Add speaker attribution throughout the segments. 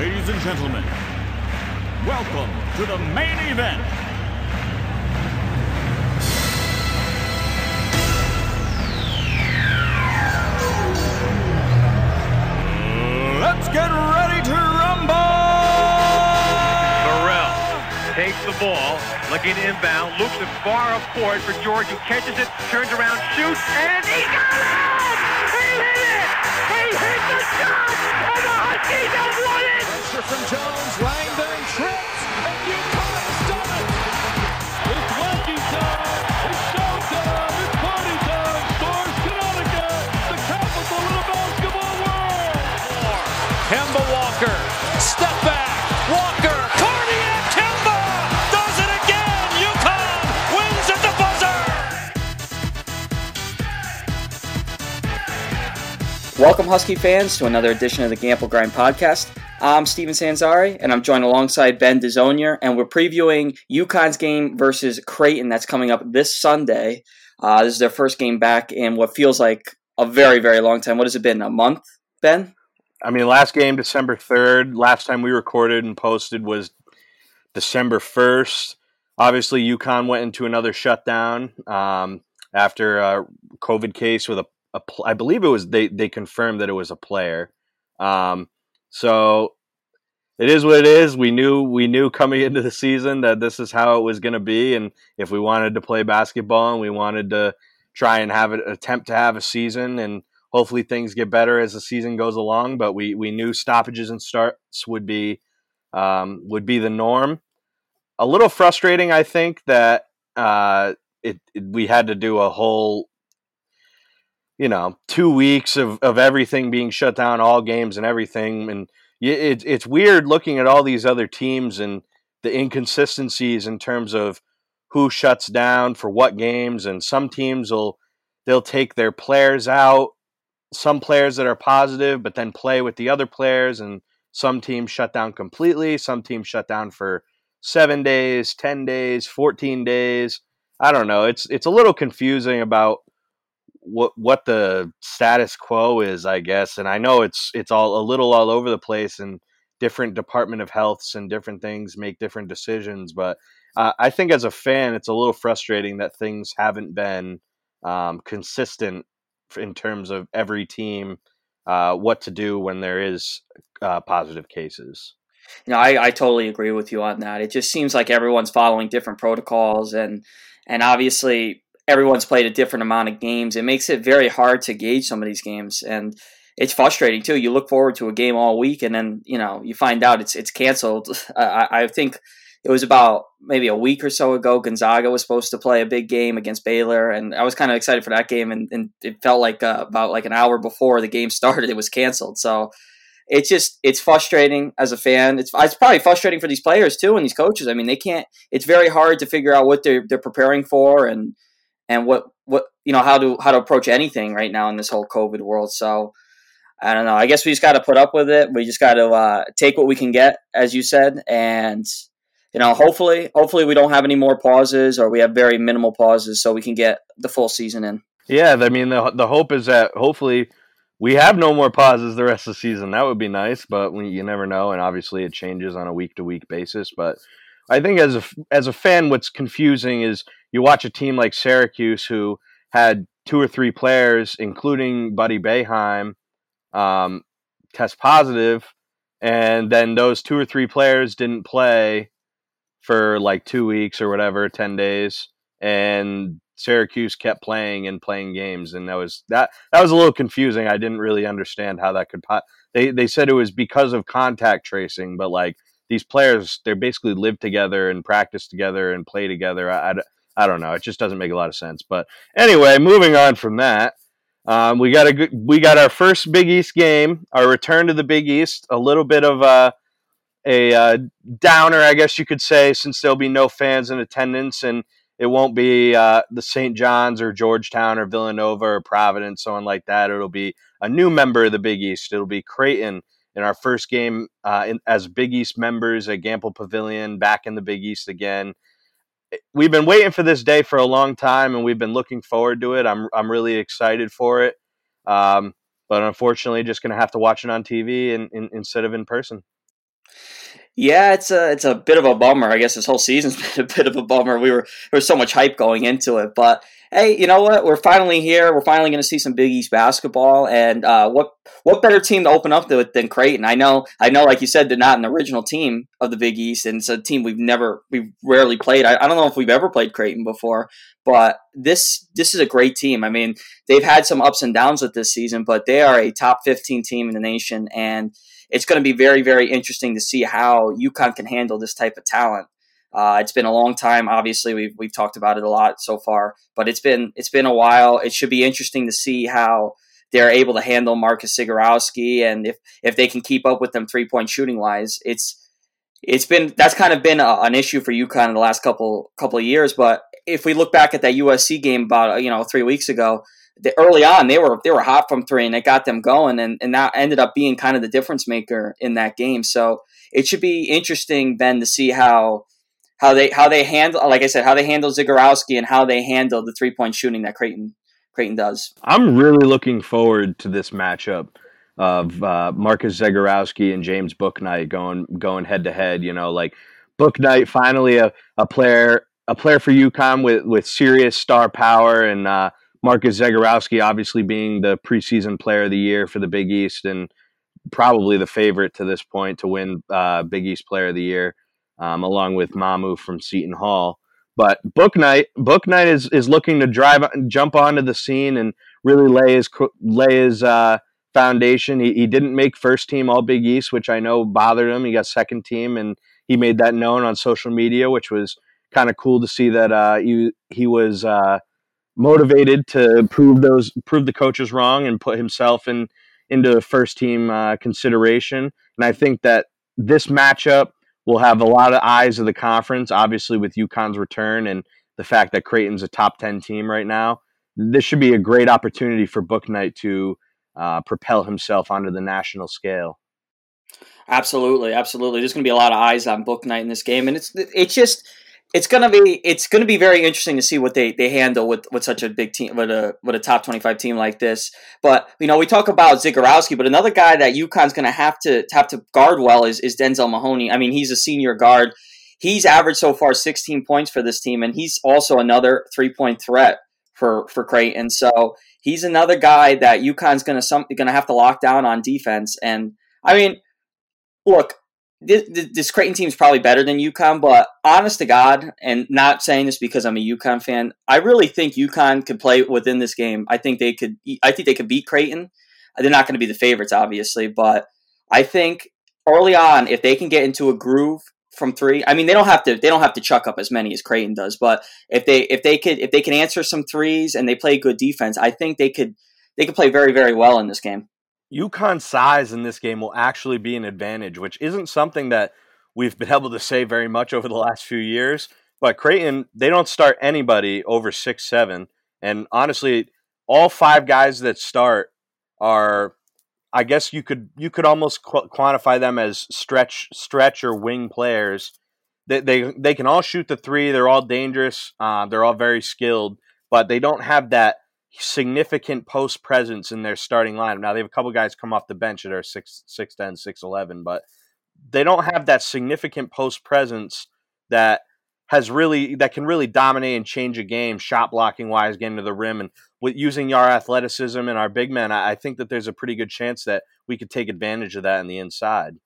Speaker 1: Ladies and gentlemen, welcome to the main event. Let's get ready to rumble!
Speaker 2: Burrell takes the ball, looking inbound, loops it far up court for George, who catches it, turns around, shoots, and he got it! He hit it! He hit the shot! And the Huskies have won it!
Speaker 3: Pressure from Jones, Langdon trips,
Speaker 4: Husky fans, to another edition of the Gampel Grind podcast. I'm Stephen Sanzari, and I'm joined alongside Ben DeZonier, and we're previewing UConn's game versus Creighton that's coming up this Sunday. Uh, this is their first game back in what feels like a very, very long time. What has it been? A month, Ben?
Speaker 5: I mean, last game December third. Last time we recorded and posted was December first. Obviously, UConn went into another shutdown um, after a COVID case with a, a pl- I believe it was they they confirmed that it was a player. Um, so it is what it is. We knew we knew coming into the season that this is how it was going to be, and if we wanted to play basketball and we wanted to try and have an attempt to have a season and hopefully things get better as the season goes along. But we we knew stoppages and starts would be um, would be the norm. A little frustrating, I think, that uh, it, it we had to do a whole you know two weeks of, of everything being shut down, all games and everything, and it, it's weird looking at all these other teams and the inconsistencies in terms of who shuts down for what games, and some teams will they'll take their players out some players that are positive, but then play with the other players, and some teams shut down completely. Some teams shut down for seven days, ten days, fourteen days. I don't know. It's it's a little confusing about what what the status quo is, I guess. And I know it's it's all a little all over the place, and different Department of Healths and different things make different decisions. But uh, I think as a fan, it's a little frustrating that things haven't been um, consistent in terms of every team uh, what to do when there is uh, positive cases.
Speaker 4: You know, I, I totally agree with you on that. It just seems like everyone's following different protocols, and and obviously everyone's played a different amount of games. It makes it very hard to gauge some of these games, and it's frustrating too. You look forward to a game all week, and then you know you find out it's it's canceled. I, I think it was about maybe a week or so ago. Gonzaga was supposed to play a big game against Baylor, and I was kind of excited for that game. And, and it felt like uh, about like an hour before the game started, it was canceled. So it's just it's frustrating as a fan. It's it's probably frustrating for these players too and these coaches. I mean, they can't. It's very hard to figure out what they're they're preparing for and and what what you know how to how to approach anything right now in this whole COVID world. So. I don't know. I guess we just got to put up with it. We just got to uh, take what we can get, as you said, and you know, hopefully, hopefully we don't have any more pauses or we have very minimal pauses so we can get the full season in.
Speaker 5: Yeah, I mean, the the hope is that hopefully we have no more pauses the rest of the season. That would be nice, but we, you never know, and obviously it changes on a week to week basis. But I think as a as a fan, what's confusing is you watch a team like Syracuse who had two or three players, including Buddy Boeheim, um, test positive, and then those two or three players didn't play for like two weeks or whatever, ten days, and Syracuse kept playing and playing games, and that was that. That was a little confusing. I didn't really understand how that could. Po- they they said it was because of contact tracing, but like these players, they basically live together and practice together and play together. I, I, I don't know. It just doesn't make a lot of sense. But anyway, moving on from that. Um, we got a good, we got our first Big East game, our return to the Big East. A little bit of a a uh, downer, I guess you could say, since there'll be no fans in attendance and it won't be uh, the St. John's or Georgetown or Villanova or Providence, someone like that. It'll be a new member of the Big East. It'll be Creighton in our first game uh, in, as Big East members at Gampel Pavilion, back in the Big East again. We've been waiting for this day for a long time, and we've been looking forward to it. I'm I'm really excited for it, um, but unfortunately, just going to have to watch it on TV and, and, instead of in person.
Speaker 4: Yeah, it's a it's a bit of a bummer. I guess this whole season's been a bit of a bummer. We were there was so much hype going into it, but hey, you know what? We're finally here. We're finally going to see some Big East basketball, and uh, what what better team to open up it than Creighton? I know, I know, like you said, they're not an original team of the Big East, and it's a team we've never, we've rarely played. I, I don't know if we've ever played Creighton before, but this this is a great team. I mean, they've had some ups and downs with this season, but they are a top fifteen team in the nation, and it's going to be very, very interesting to see how UConn can handle this type of talent. Uh, it's been a long time. Obviously, we've we've talked about it a lot so far, but it's been it's been a while. It should be interesting to see how they're able to handle Marcus Zegarowski and if if they can keep up with them three point shooting wise. It's it's been that's kind of been a, an issue for UConn in the last couple couple of years. But if we look back at that USC game about you know three weeks ago, the, early on they were they were hot from three and it got them going, and and that ended up being kind of the difference maker in that game. So it should be interesting then to see how how they how they handle like I said how they handle Zegarowski and how they handle the three point shooting that Creighton Creighton does.
Speaker 5: I'm really looking forward to this matchup of uh, Marcus Zegarowski and James Bouknight going going head to head. You know, like Bouknight finally a, a player a player for UConn with with serious star power, and uh, Marcus Zegarowski obviously being the preseason player of the year for the Big East and probably the favorite to this point to win uh, Big East Player of the Year um, along with Mamu from Seton Hall. But Bouknight, Book Night is is looking to drive, jump onto the scene and really lay his lay his uh, foundation. He, he didn't make first team All Big East, which I know bothered him. He got second team, and he made that known on social media, which was kind of cool to see that uh, he he was uh, motivated to prove those prove the coaches wrong and put himself in into first team uh, consideration. And I think that this matchup we'll have a lot of eyes of the conference, obviously with UConn's return and the fact that Creighton's a top 10 team right now. This should be a great opportunity for Bouknight to uh, propel himself onto the national scale.
Speaker 4: Absolutely, absolutely. There's going to be a lot of eyes on Bouknight in this game, and it's it's just it's gonna be it's gonna be very interesting to see what they, they handle with, with such a big team with a with a top twenty five team like this. But you know, we talk about Zegarowski, but another guy that UConn's gonna have to have to guard well is is Denzel Mahoney. I mean, he's a senior guard. He's averaged so far sixteen points for this team, and he's also another three point threat for for Creighton. So he's another guy that UConn's gonna some gonna have to lock down on defense. And I mean, look, this, this Creighton team is probably better than UConn, but honest to God, and not saying this because I'm a UConn fan, I really think UConn could play within this game. I think they could. I think they could beat Creighton. They're not going to be the favorites, obviously, but I think early on, if they can get into a groove from three, I mean, they don't have to. They don't have to chuck up as many as Creighton does, but if they if they could if they can answer some threes and they play good defense, I think they could they could play very very well in this game.
Speaker 5: UConn's size in this game will actually be an advantage, which isn't something that we've been able to say very much over the last few years. But Creighton, they don't start anybody over six seven, and honestly, all five guys that start are, I guess you could you could almost qu- quantify them as stretch stretch or wing players. They they they can all shoot the three. They're all dangerous. Uh, they're all very skilled, but they don't have that significant post presence in their starting lineup. Now they have a couple guys come off the bench that are 6 6 10, 6 11, but they don't have that significant post presence that has really that can really dominate and change a game shot blocking wise getting to the rim and with using our athleticism and our big men I, I think that there's a pretty good chance that we could take advantage of that in the inside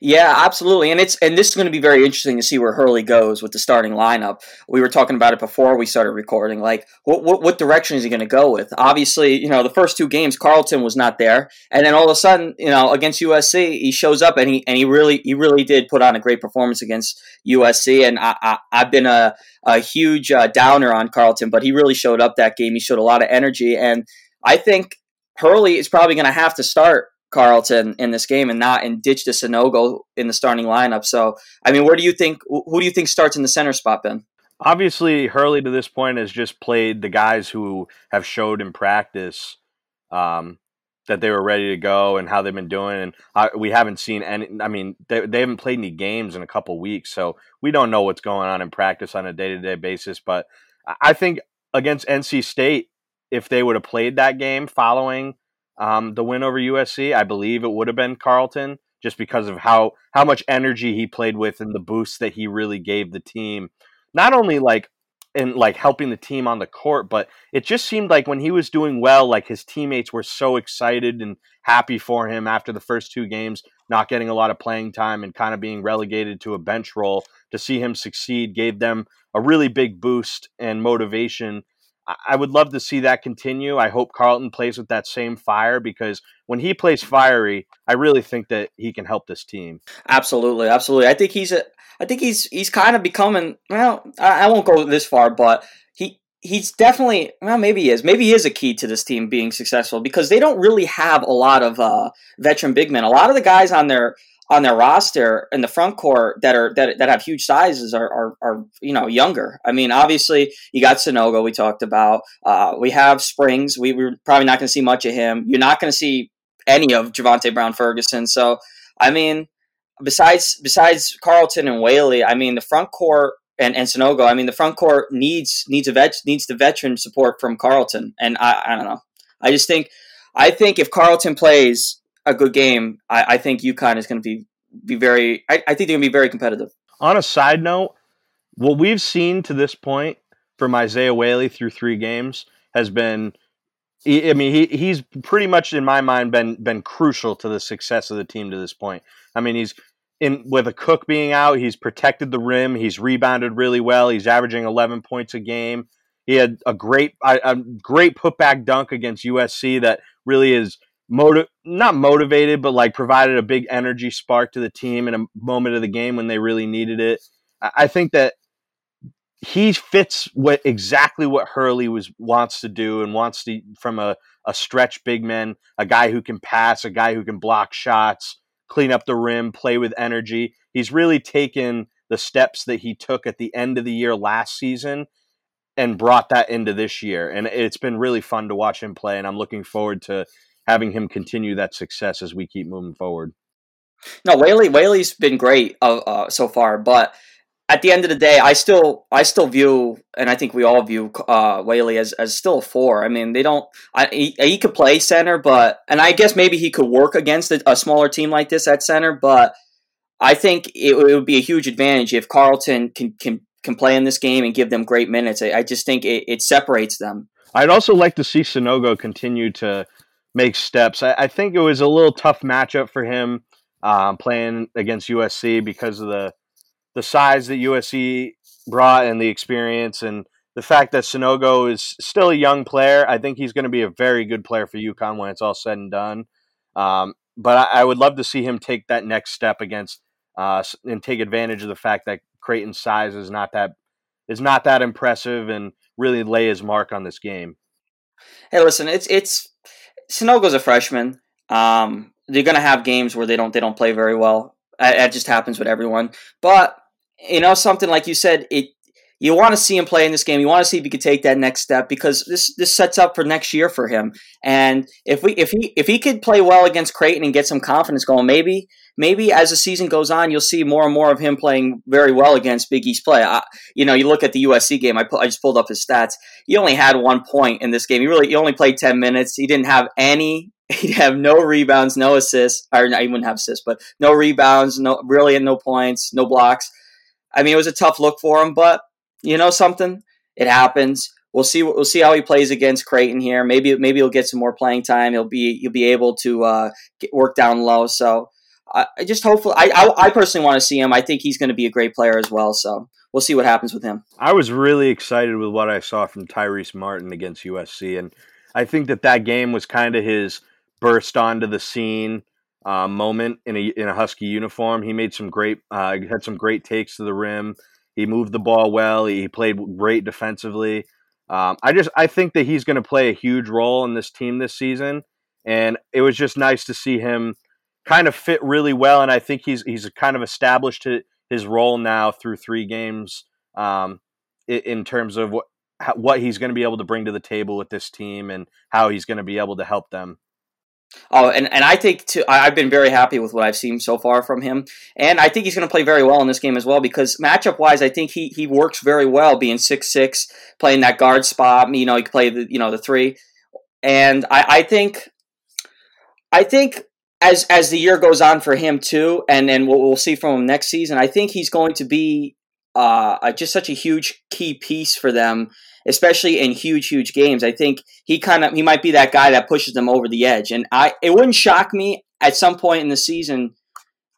Speaker 4: yeah, absolutely, and it's and this is going to be very interesting to see where Hurley goes with the starting lineup. We were talking about it before we started recording. Like, what what, what direction is he going to go with? Obviously, you know, the first two games Carlton was not there, and then all of a sudden, you know, against USC, he shows up and he and he really he really did put on a great performance against USC. And I, I have been a a huge uh, downer on Carlton, but he really showed up that game. He showed a lot of energy, and I think Hurley is probably going to have to start Carlton in this game and not and ditch the Sanogo in the starting lineup. So, I mean, where do you think who do you think starts in the center spot, Ben?
Speaker 5: Obviously, Hurley to this point has just played the guys who have showed in practice um, that they were ready to go and how they've been doing. And we haven't seen any. I mean, they, they haven't played any games in a couple weeks, so we don't know what's going on in practice on a day to day basis. But I think against NC State, if they would have played that game following um, the win over USC. I believe it would have been Carlton just because of how how much energy he played with and the boost that he really gave the team. Not only like in like helping the team on the court, but it just seemed like when he was doing well, like his teammates were so excited and happy for him after the first two games, not getting a lot of playing time and kind of being relegated to a bench role. To see him succeed gave them a really big boost and motivation. I would love to see that continue. I hope Carlton plays with that same fire because when he plays fiery, I really think that he can help this team.
Speaker 4: Absolutely, absolutely. I think he's a, I think he's he's kind of becoming. Well, I, I won't go this far, but he he's definitely well maybe he is maybe he is a key to this team being successful because they don't really have a lot of uh, veteran big men. A lot of the guys on their on their roster in the front court that are that, that have huge sizes are, are, are you know younger. I mean, obviously you got Sanogo we talked about. Uh, we have Springs. We, we're probably not going to see much of him. You're not going to see any of Javonte Brown Ferguson. So I mean, besides besides Carlton and Whaley, I mean the front court and, and Sanogo, I mean the front court needs needs a vet needs the veteran support from Carlton. And I, I don't know. I just think I think if Carlton plays a good game, I, I think UConn is going to be be very. I, I think they're going to be very competitive.
Speaker 5: On a side note, what we've seen to this point from Isaiah Whaley through three games has been. I mean, he, he's pretty much in my mind been been crucial to the success of the team to this point. I mean, he's in with Akok being out, he's protected the rim, he's rebounded really well, he's averaging 11 points a game. He had a great a great putback dunk against USC that really is motive not motivated but like provided a big energy spark to the team in a moment of the game when they really needed it. I think that he fits what exactly what hurley was wants to do and wants to from a, a stretch big man a guy who can pass a guy who can block shots clean up the rim play with energy. He's really taken the steps that he took at the end of the year last season and brought that into this year and it's been really fun to watch him play and i'm looking forward to having him continue that success as we keep moving forward.
Speaker 4: No, Whaley Whaley's been great uh, uh, so far, but at the end of the day, I still I still view, and I think we all view uh, Whaley as, as still a four. I mean, they don't. I, he, he could play center, but and I guess maybe he could work against a, a smaller team like this at center, but I think it, it, would be a huge advantage if Carlton can can can play in this game and give them great minutes. I, I just think it, it separates them.
Speaker 5: I'd also like to see Sanogo continue to make steps. I, I, think it was a little tough matchup for him um, playing against USC because of the the size that USC brought and the experience and the fact that Sanogo is still a young player. I think he's going to be a very good player for UConn when it's all said and done. Um, but I, I, would love to see him take that next step against uh, and take advantage of the fact that Creighton's size is not that is not that impressive and really lay his mark on this game.
Speaker 4: Hey, listen, it's it's Sanogo's a freshman. Um, they're gonna have games where they don't they don't play very well. It, just happens with everyone. But you know something like you said, it you want to see him play in this game. You want to see if he could take that next step because this this sets up for next year for him. And if we if he if he could play well against Creighton and get some confidence going, maybe maybe as the season goes on, you'll see more and more of him playing very well against Big East play. I, you know, you look at the USC game. I, pu- I just pulled up his stats. He only had one point in this game. He really he only played ten minutes. He didn't have any. He'd have no rebounds, no assists, or no, he wouldn't have assists, but no rebounds, no really no points, no blocks. I mean, it was a tough look for him, but you know something, it happens. We'll see. We'll see how he plays against Creighton here. Maybe maybe he'll get some more playing time. He'll be he'll be able to uh, get, work down low. So I, just hopefully, I, I, I personally want to see him. I think he's going to be a great player as well. So we'll see what happens with him.
Speaker 5: I was really excited with what I saw from Tyrese Martin against USC, and I think that that game was kind of his burst onto the scene uh, moment in a in a Husky uniform. He made some great uh, had some great takes to the rim. He moved the ball well. He played great defensively. Um, I just I think that he's going to play a huge role in this team this season, and it was just nice to see him kind of fit really well, and I think he's he's kind of established his role now through three games um, in terms of what what he's going to be able to bring to the table with this team and how he's going to be able to help them.
Speaker 4: Oh, and, and I think too, I've been very happy with what I've seen so far from him, and I think he's going to play very well in this game as well because matchup wise, I think he he works very well being six six, playing that guard spot. You know, he can play the you know the three, and I I think I think as as the year goes on for him too, and then what we'll see from him next season, I think he's going to be uh, just such a huge key piece for them, especially in huge, huge games. I think he kind of he might be that guy that pushes them over the edge, and I it wouldn't shock me at some point in the season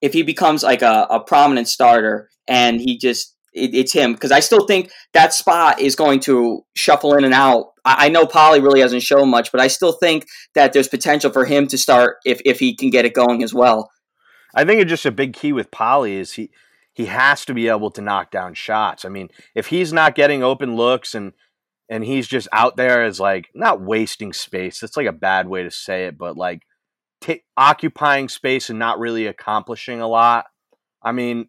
Speaker 4: if he becomes like a, a prominent starter and he just it, it's him because I still think that spot is going to shuffle in and out. I, I know Polley really hasn't shown much, but I still think that there's potential for him to start if if he can get it going as well.
Speaker 5: I think it's just a big key with Polley is he he has to be able to knock down shots. I mean, if he's not getting open looks and and he's just out there as like not wasting space. That's like a bad way to say it, but like t- occupying space and not really accomplishing a lot. I mean,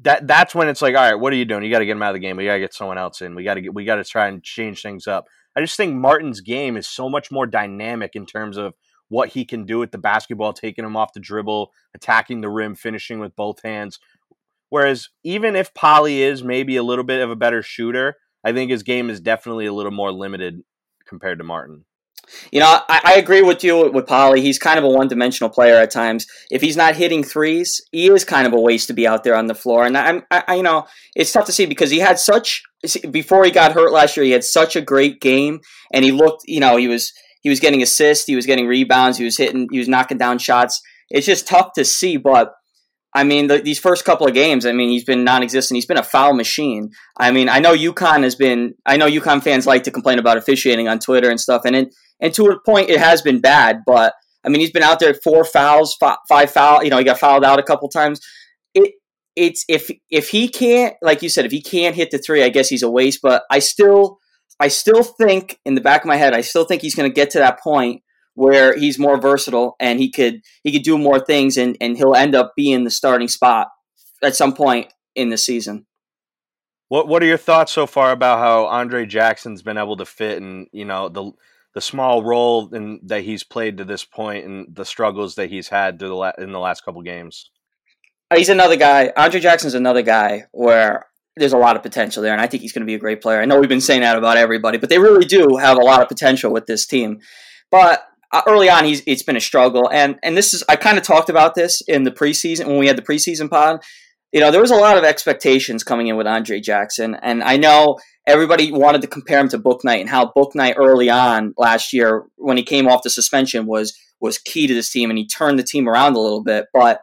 Speaker 5: that that's when it's like, all right, what are you doing? You got to get him out of the game. We got to get someone else in. We got to get we got to try and change things up. I just think Martin's game is so much more dynamic in terms of what he can do with the basketball, taking him off the dribble, attacking the rim, finishing with both hands. Whereas even if Polley is maybe a little bit of a better shooter, I think his game is definitely a little more limited compared to Martin.
Speaker 4: You know, I, I agree with you with Polley. He's kind of a one dimensional player at times. If he's not hitting threes, he is kind of a waste to be out there on the floor. And I'm, I, you know, it's tough to see because he had such before he got hurt last year. He had such a great game, and he looked, you know, he was he was getting assists, he was getting rebounds, he was hitting, he was knocking down shots. It's just tough to see, but I mean, the, these first couple of games, I mean, he's been non-existent. He's been a foul machine. I mean, I know UConn has been. I know UConn fans like to complain about officiating on Twitter and stuff, and it, and to a point, it has been bad. But I mean, he's been out there four fouls, five, five foul. You know, he got fouled out a couple times. It it's if if he can't, like you said, if he can't hit the three, I guess he's a waste. But I still, I still think in the back of my head, I still think he's going to get to that point where he's more versatile and he could he could do more things and, and he'll end up being the starting spot at some point in the season.
Speaker 5: What what are your thoughts so far about how Andre Jackson's been able to fit and you know the the small role in, that he's played to this point and the struggles that he's had the la- in the last couple games?
Speaker 4: He's another guy. Andre Jackson's another guy where there's a lot of potential there, and I think he's going to be a great player. I know we've been saying that about everybody, but they really do have a lot of potential with this team. But Uh, early on, he's it's been a struggle, and and this is I kind of talked about this in the preseason when we had the preseason pod. You know, there was a lot of expectations coming in with Andre Jackson, and I know everybody wanted to compare him to Bouknight and how Bouknight early on last year when he came off the suspension was was key to this team, and he turned the team around a little bit, but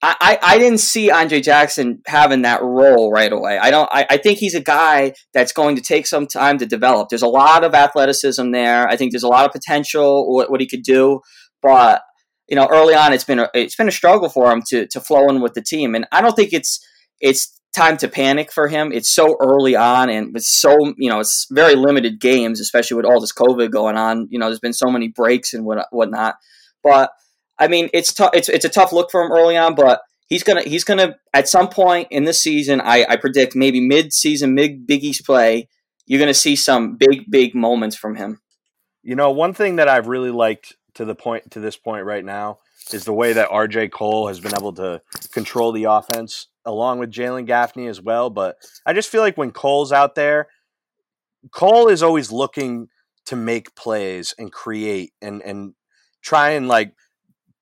Speaker 4: I, I didn't see Andre Jackson having that role right away. I don't. I, I think he's a guy that's going to take some time to develop. There's a lot of athleticism there. I think there's a lot of potential what, what he could do, but you know, early on, it's been a, it's been a struggle for him to to flow in with the team, and I don't think it's it's time to panic for him. It's so early on, and with so you know, it's very limited games, especially with all this COVID going on. You know, there's been so many breaks and what whatnot, but I mean, it's tough. It's it's a tough look for him early on, but he's gonna he's gonna at some point in the season. I, I predict maybe mid season, mid Big East play. You're gonna see some big big moments from him.
Speaker 5: You know, one thing that I've really liked to the point to this point right now is the way that RJ Cole has been able to control the offense along with Jalen Gaffney as well. But I just feel like when Cole's out there, Cole is always looking to make plays and create and and try and like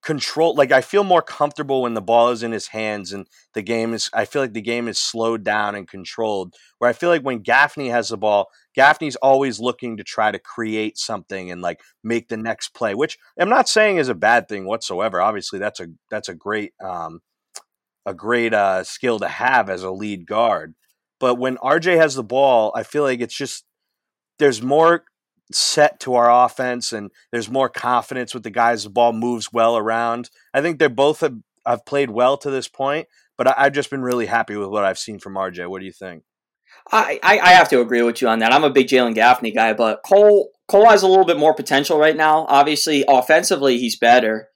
Speaker 5: control like I feel more comfortable when the ball is in his hands and the game is I feel like the game is slowed down and controlled. Where I feel like when Gaffney has the ball, Gaffney's always looking to try to create something and like make the next play, which I'm not saying is a bad thing whatsoever. Obviously, that's a that's a great um a great uh skill to have as a lead guard. But when RJ has the ball, I feel like it's just there's more set to our offense and there's more confidence with the guys. The ball moves well around. I think they're both have, have played well to this point, but I, have just been really happy with what I've seen from RJ. What do you think?
Speaker 4: I, I, have to agree with you on that. I'm a big Jalen Gaffney guy, but Cole Cole has a little bit more potential right now. Obviously, offensively, he's better,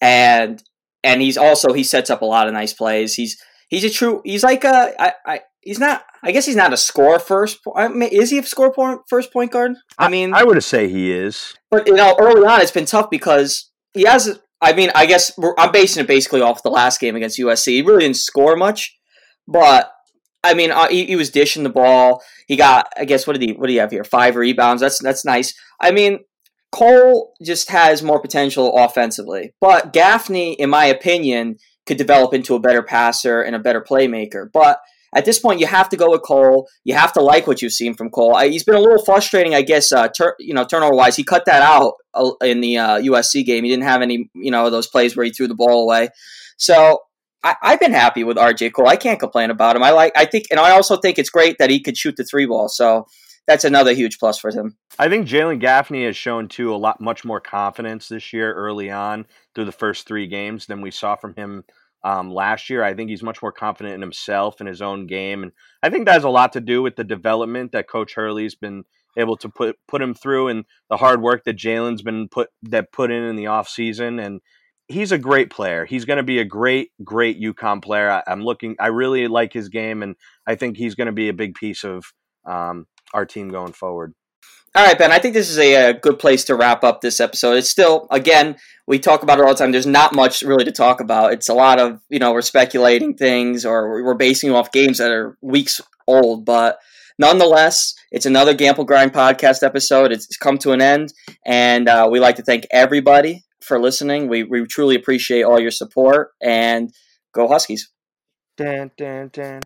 Speaker 4: and and he's also he sets up a lot of nice plays. He's he's a true. He's like a I, I he's not. I guess he's not a score first. I mean, is he a score point first point guard? I mean,
Speaker 5: I, I would say he is.
Speaker 4: But you know, early on, it's been tough because he has. I mean, I guess I'm basing it basically off the last game against USC. He really didn't score much, but I mean, uh, he, he, was dishing the ball. He got, I guess, what did he, what do you have here? Five rebounds. That's that's nice. I mean, Cole just has more potential offensively, but Gaffney, in my opinion, could develop into a better passer and a better playmaker. But at this point, you have to go with Cole. You have to like what you've seen from Cole. I, he's been a little frustrating, I guess. Uh, you know, turnover wise, he cut that out uh, in the uh, USC game. He didn't have any, you know, those plays where he threw the ball away. So I, have been happy with RJ Cole. I can't complain about him. I like. I think, and I also think it's great that he could shoot the three ball. So that's another huge plus for him.
Speaker 5: I think Jalen Gaffney has shown too a lot much more confidence this year early on through the first three games than we saw from him um, last year. I think he's much more confident in himself and his own game, and I think that has a lot to do with the development that Coach Hurley's been able to put put him through and the hard work that Jalen's been put that put in in the off season and he's a great player. He's going to be a great, great UConn player. I, am looking. I really like his game, and I think he's going to be a big piece of um, our team going forward.
Speaker 4: All right, Ben. I think this is a, a, good place to wrap up this episode. It's still, again, we talk about it all the time. There's not much really to talk about. It's a lot of, you know, we're speculating things or we're basing off games that are weeks old. But nonetheless, it's another Gampel Grind podcast episode. It's come to an end, and uh, we like to thank everybody for listening. We, we truly appreciate all your support, and go Huskies. Dun, dun, dun,